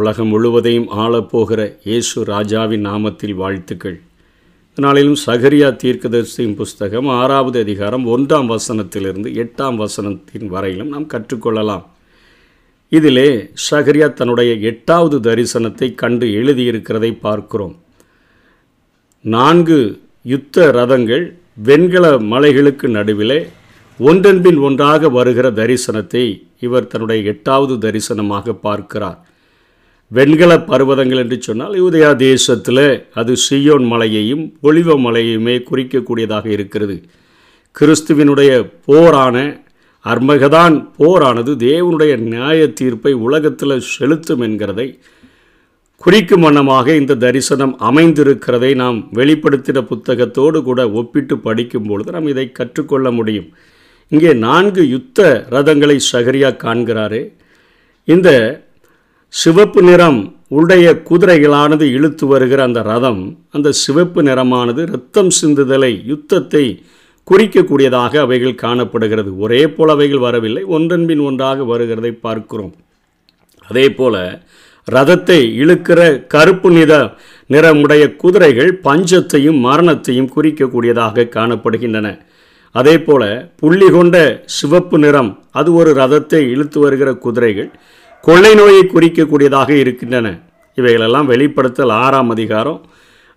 உலகம் முழுவதையும் ஆளப்போகிற இயேசு ராஜாவின் நாமத்தில் வாழ்த்துக்கள். நாளிலும் சகரியா தீர்க்கதரிசியின் புஸ்தகம் ஆறாவது அதிகாரம் ஒன்றாம் வசனத்திலிருந்து எட்டாம் வசனத்தின் வரையிலும் நாம் கற்றுக்கொள்ளலாம். இதிலே சகரியா தன்னுடைய எட்டாவது தரிசனத்தை கண்டு எழுதியிருக்கிறதை பார்க்கிறோம். நான்கு யுத்த ரதங்கள் வெண்கல மலைகளுக்கு நடுவிலே ஒன்றன்பின் ஒன்றாக வருகிற தரிசனத்தை இவர் தன்னுடைய எட்டாவது தரிசனமாக பார்க்கிறார். வெண்கல பர்வதங்கள் என்று சொன்னால் யூதயா தேசத்தில் அது சியோன் மலையையும் ஒளிவ மலையுமே குறிக்கக்கூடியதாக இருக்கிறது. கிறிஸ்துவினுடைய போரான அர்மகதான் போரானது தேவனுடைய நியாய தீர்ப்பை உலகத்தில் செலுத்தும் என்கிறதை குறிக்கும் வண்ணமாக இந்த தரிசனம் அமைந்திருக்கிறதை நாம் வெளிப்படுத்தின புத்தகத்தோடு கூட ஒப்பிட்டு படிக்கும் பொழுது நாம் இதை கற்றுக்கொள்ள முடியும். இங்கே நான்கு யுத்த ரதங்களை சகரியா காண்கிறாரு. இந்த சிவப்பு நிறம் உடைய குதிரைகளானது இழுத்து வருகிற அந்த ரதம் அந்த சிவப்பு நிறமானது இரத்தம் சிந்துதலை யுத்தத்தை குறிக்கக்கூடியதாக அவைகள் காணப்படுகிறது. ஒரே போல் அவைகள் வரவில்லை ஒன்றன்பின் ஒன்றாக வருகிறதை பார்க்கிறோம். அதே போல ரதத்தை இழுக்கிற கருப்பு நிற நிறமுடைய குதிரைகள் பஞ்சத்தையும் மரணத்தையும் குறிக்கக்கூடியதாக காணப்படுகின்றன. அதே போல புள்ளி கொண்ட சிவப்பு நிறம் அது ஒரு ரதத்தை இழுத்து வருகிற குதிரைகள் கொள்ளை நோயை குறிக்கக்கூடியதாக இருக்கின்றன. இவைகளெல்லாம் வெளிப்படுத்தல் ஆறாம் அதிகாரம்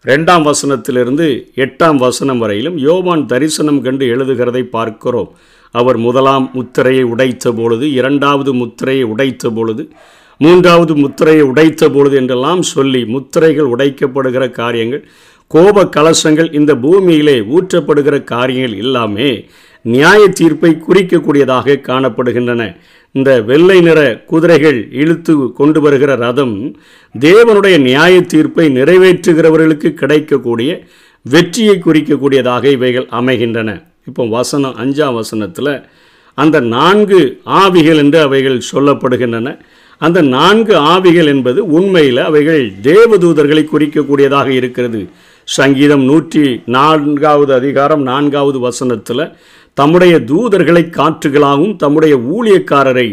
ரெண்டாம் வசனத்திலிருந்து எட்டாம் வசனம் வரையிலும் யோவான் தரிசனம் கண்டு எழுதுகிறதை பார்க்கிறோம். அவர் முதலாம் முத்திரையை உடைத்த பொழுது இரண்டாவது முத்திரையை உடைத்த பொழுது மூன்றாவது முத்திரையை உடைத்த பொழுது என்றெல்லாம் சொல்லி முத்திரைகள் உடைக்கப்படுகிற காரியங்கள் கோப கலசங்கள் இந்த பூமியிலே ஊற்றப்படுகிற காரியங்கள் எல்லாமே நியாய தீர்ப்பை குறிக்கக்கூடியதாக காணப்படுகின்றன. இந்த வெள்ளை நிற குதிரைகள் இழுத்து கொண்டு வருகிற ரதம் தேவனுடைய நியாய தீர்ப்பை நிறைவேற்றுகிறவர்களுக்கு கிடைக்கக்கூடிய வெற்றியை குறிக்கக்கூடியதாக இவைகள் அமைகின்றன. இப்போ வசனம் அஞ்சாம் வசனத்தில் அந்த நான்கு ஆவிகள் என்று அவைகள் சொல்லப்படுகின்றன. அந்த நான்கு ஆவிகள் என்பது உண்மையில் அவைகள் தேவதூதர்களை குறிக்கக்கூடியதாக இருக்கிறது. சங்கீதம் நூற்றி நான்காவது அதிகாரம் நான்காவது வசனத்தில் தம்முடைய தூதர்களை காற்றுகளாகவும் தம்முடைய ஊழியக்காரரை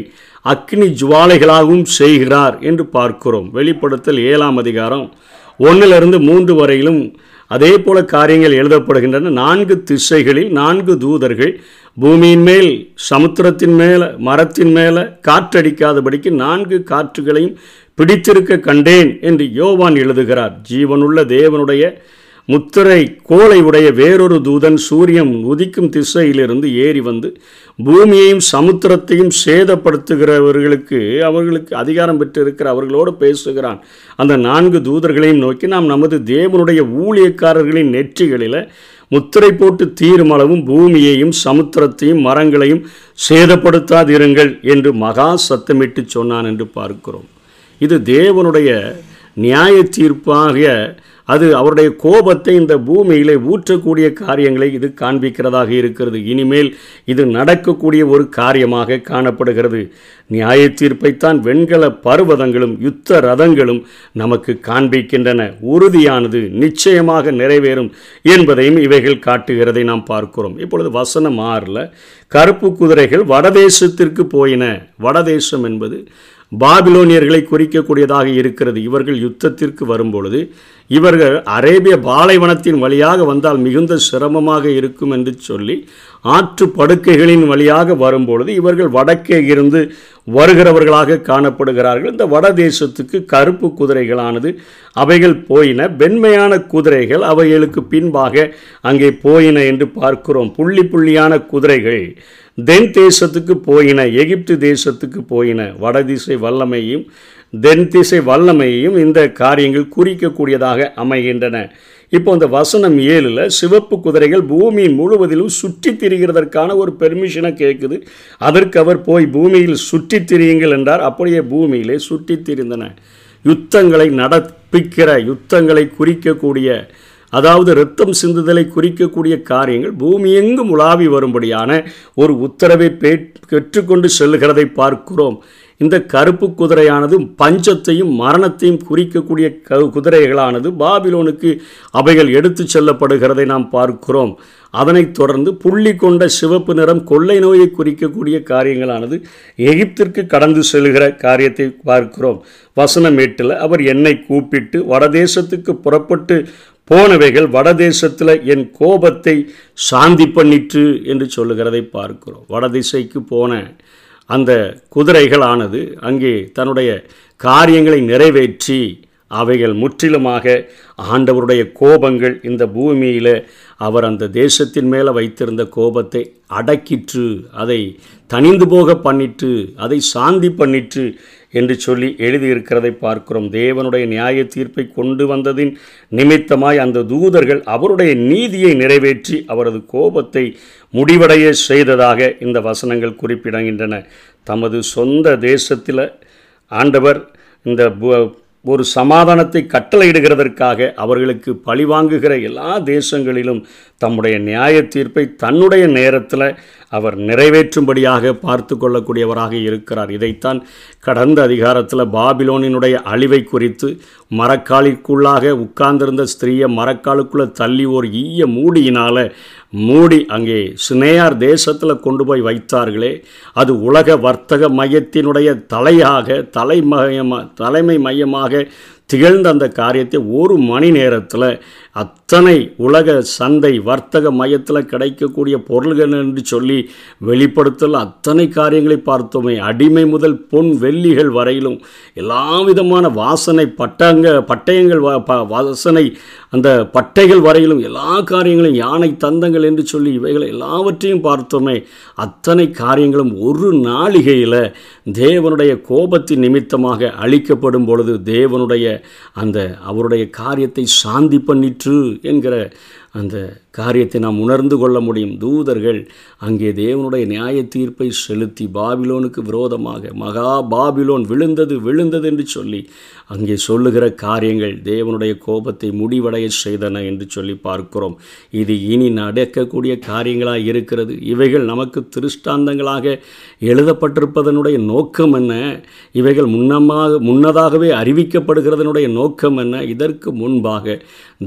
அக்னி ஜுவாலைகளாகவும் செய்கிறார் என்று பார்க்கிறோம். வெளிப்படுத்தல் ஏழாம் அதிகாரம். ஒன்றிலிருந்து மூன்று வரையிலும் அதே போல காரியங்கள் எழுதப்படுகின்றன. நான்கு திசைகளில் நான்கு தூதர்கள் பூமியின் மேல் சமுத்திரத்தின் மேலே மரத்தின் மேலே காற்றடிக்காதபடிக்கு நான்கு காற்றுகளையும் பிடித்திருக்க கண்டேன் என்று யோவான் எழுதுகிறார். ஜீவனுள்ள தேவனுடைய முத்திரை கோலை உடைய வேறொரு தூதன் சூரியன் உதிக்கும் திசையிலிருந்து ஏறி வந்து பூமியையும் சமுத்திரத்தையும் சேதப்படுத்துகிறவர்களுக்கு அவர்களுக்கு அதிகாரம் பெற்றிருக்கிற அவர்களோடு பேசுகிறான். அந்த நான்கு தூதர்களையும் நோக்கி நாம் நமது தேவனுடைய ஊழியக்காரர்களின் நெற்றிகளில் முத்திரை போட்டு தீருமளவும் பூமியையும் சமுத்திரத்தையும் மரங்களையும் சேதப்படுத்தாதிருங்கள் என்று மகா சத்தமிட்டு சொன்னான் என்று பார்க்கிறோம். இது தேவனுடைய நியாய தீர்ப்பாக அது அவருடைய கோபத்தை இந்த பூமியிலே ஊற்றக்கூடிய காரியங்களை இது காண்பிக்கிறதாக இருக்கிறது. இனிமேல் இது நடக்கக்கூடிய ஒரு காரியமாக காணப்படுகிறது. நியாய தீர்ப்பைத்தான் வெண்கல பர்வதங்களும் யுத்த ரதங்களும் நமக்கு காண்பிக்கின்றன. உறுதியானது நிச்சயமாக நிறைவேறும் என்பதையும் இவைகள் காட்டுகிறதை நாம் பார்க்கிறோம். இப்பொழுது வசனம் ஆறில் கருப்பு குதிரைகள் வடதேசத்திற்கு போயின. வடதேசம் என்பது பாபிலோனியர்களை குறிக்கக்கூடியதாக இருக்கிறது. இவர்கள் யுத்தத்திற்கு வரும்பொழுது இவர்கள் அரேபிய பாலைவனத்தின் வழியாக வந்தால் மிகுந்த சிரமமாக இருக்கும் என்று சொல்லி ஆற்று படுக்கைகளின் வழியாக வரும்பொழுது இவர்கள் வடக்கே இருந்து வருகிறவர்களாக காணப்படுகிறார்கள். இந்த வட தேசத்துக்கு கருப்பு குதிரைகளானது அவைகள் போயின. வெண்மையான குதிரைகள் அவைகளுக்கு பின்பாக அங்கே போயின என்று பார்க்கிறோம். புள்ளி புள்ளியான குதிரைகள் தென் தேசத்துக்கு போயின எகிப்து தேசத்துக்கு போயின. வடதிசை வல்லமையும் தென் திசை வல்லமையையும் இந்த காரியங்கள் குறிக்கக்கூடியதாக அமைகின்றன. இப்போ இந்த வசனம் ஏழில் சிவப்பு குதிரைகள் பூமி முழுவதிலும் சுற்றி திரிகிறதற்கான ஒரு பெர்மிஷனை கேட்குது அதற்கு அவர் போய் பூமியில் சுற்றி திரியுங்கள் என்றார். அப்படியே பூமியிலே சுற்றி திரிந்தன. யுத்தங்களை நடப்பிக்கிற யுத்தங்களை குறிக்கக்கூடிய அதாவது இரத்தம் சிந்துதலை குறிக்கக்கூடிய காரியங்கள் பூமியெங்கும் உலாவி வரும்படியான ஒரு உத்தரவை பெற்றுக்கொண்டு செல்லுகிறதை பார்க்கிறோம். இந்த கருப்பு குதிரையானது பஞ்சத்தையும் மரணத்தையும் குறிக்கக்கூடிய க குதிரைகளானது பாபிலோனுக்கு அவைகள் எடுத்து செல்லப்படுகிறதை நாம் பார்க்கிறோம். அதனைத் தொடர்ந்து புள்ளி கொண்ட சிவப்பு நிறம் கொள்ளை நோயை குறிக்கக்கூடிய காரியங்களானது எகிப்திற்கு கடந்து செல்கிற காரியத்தை பார்க்கிறோம். வசனம் எட்டில் அவர் என்னை கூப்பிட்டு வடதேசத்துக்கு புறப்பட்டு போனவைகள் வடதேசத்தில் என் கோபத்தை சாந்தி பண்ணிற்று என்று சொல்லுகிறதை பார்க்கிறோம். வடதிசைக்கு போன அந்த குதிரைகளானது அங்கே தன்னுடைய காரியங்களை நிறைவேற்றி அவைகள் முற்றிலுமாக ஆண்டவருடைய கோபங்கள் இந்த பூமியில் அவர் அந்த தேசத்தின் மேலே வைத்திருந்த கோபத்தை அடக்கிற்று அதை தனிந்து போக பண்ணிற்று அதை சாந்தி பண்ணிற்று என்று சொல்லி எழுதியிருக்கிறதை பார்க்கிறோம். தேவனுடைய நியாய தீர்ப்பை கொண்டு வந்ததின் நிமித்தமாய் அந்த தூதர்கள் அவருடைய நீதியை நிறைவேற்றி அவரது கோபத்தை முடிவடைய செய்ததாக இந்த வசனங்கள் குறிப்பிடுகின்றன. தமது சொந்த தேசத்தில் ஆண்டவர் இந்த ஒரு சமாதானத்தை கட்டளையிடுகிறதற்காக அவர்களுக்கு பழிவாங்குகிற எல்லா தேசங்களிலும் தம்முடைய நியாய தீர்ப்பை தன்னுடைய நேரத்தில் அவர் நிறைவேற்றும்படியாக பார்த்து கொள்ளக்கூடியவராக இருக்கிறார். இதைத்தான் கடந்த அதிகாரத்தில் பாபிலோனினுடைய அழிவை குறித்து மரக்காலிற்குள்ளாக உட்கார்ந்திருந்த ஸ்திரீயை மரக்காலுக்குள்ளே தள்ளி ஒரு ஈய மூடியினால் மூடி அங்கே சினேயார் தேசத்தில் கொண்டு போய் வைத்தார்களே அது உலக வர்த்தக மையத்தினுடைய தலையாக தலைமயமாக தலைமை மையமாக Okay? திகழ்ந்த அந்த காரியத்தை ஒரு மணி நேரத்தில் அத்தனை உலக சந்தை வர்த்தக மையத்தில் கிடைக்கக்கூடிய பொருள்கள் என்று சொல்லி வெளிப்படுத்தல் அத்தனை காரியங்களை பார்த்தோமே. அடிமை முதல் பொன் வெள்ளிகள் வரையிலும் எல்லா விதமான வாசனை பட்டங்க பட்டயங்கள் வாசனை அந்த பட்டைகள் வரையிலும் எல்லா காரியங்களும் யானை தந்தங்கள் என்று சொல்லி இவைகளை எல்லாவற்றையும் பார்த்தோமே. அத்தனை காரியங்களும் ஒரு நாளிகையில் தேவனுடைய கோபத்தின் நிமித்தமாக அழிக்கப்படும் பொழுது தேவனுடைய அந்த அவருடைய காரியத்தை சாந்தி பண்ணிற்று என்கிற அந்த காரியத்தை நாம் உணர்ந்து கொள்ள முடியும். தூதர்கள் அங்கே தேவனுடைய நியாய தீர்ப்பை செலுத்தி பாபிலோனுக்கு விரோதமாக மகா பாபிலோன் விழுந்தது விழுந்தது என்று சொல்லி அங்கே சொல்லுகிற காரியங்கள் தேவனுடைய கோபத்தை முடிவடைய செய்தன என்று சொல்லி பார்க்கிறோம். இது இனி நடக்கக்கூடிய காரியங்களாக இருக்கிறது. இவைகள் நமக்கு திருஷ்டாந்தங்களாக எழுதப்பட்டிருப்பதனுடைய நோக்கம் என்ன? இவைகள் முன்னமாக முன்னதாகவே அறிவிக்கப்படுகிறதனுடைய நோக்கம் என்ன? இதற்கு முன்பாக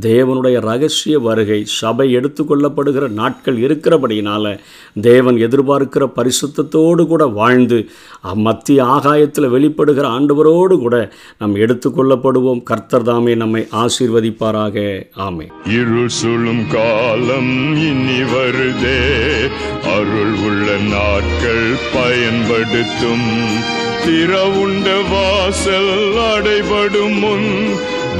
தேவனுடைய ரகசிய வருகை சபை எடுத்துக்கொள்ளப்படுகிற நாட்கள் இருக்கிறபடியினால் தேவன் எதிர்பார்க்கிற பரிசுத்தத்தோடு கூட வாழ்ந்து மத்திய ஆகாயத்தில் வெளிப்படுகிற ஆண்டவரோடு கூட நாம் எடுத்துக்கொள்ளப்படுவோம். கர்த்தர் தாமே நம்மை ஆசீர்வதிப்பாராக. ஆமை இருள் சுழும் காலம் இனி வருதே. அருள் உள்ள நாட்கள் பயன்படுத்தும். திறவுண்ட வாசல் அடைபடும் முன்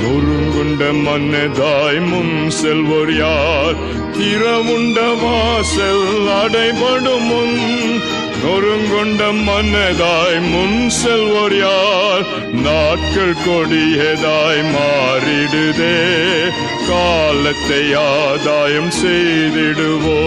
நொறுங்குண்ட மன்னதாய் முன் செல்வோர் யார்? திறவுண்ட வாசல் அடைபடும் முன் நொறுங்கொண்ட மன்னதாய் முன் செல்வோர் யார்? நாட்கள் கொடியதாய் மாறிடுதே காலத்தை ஆதாயம் செய்திடுவோ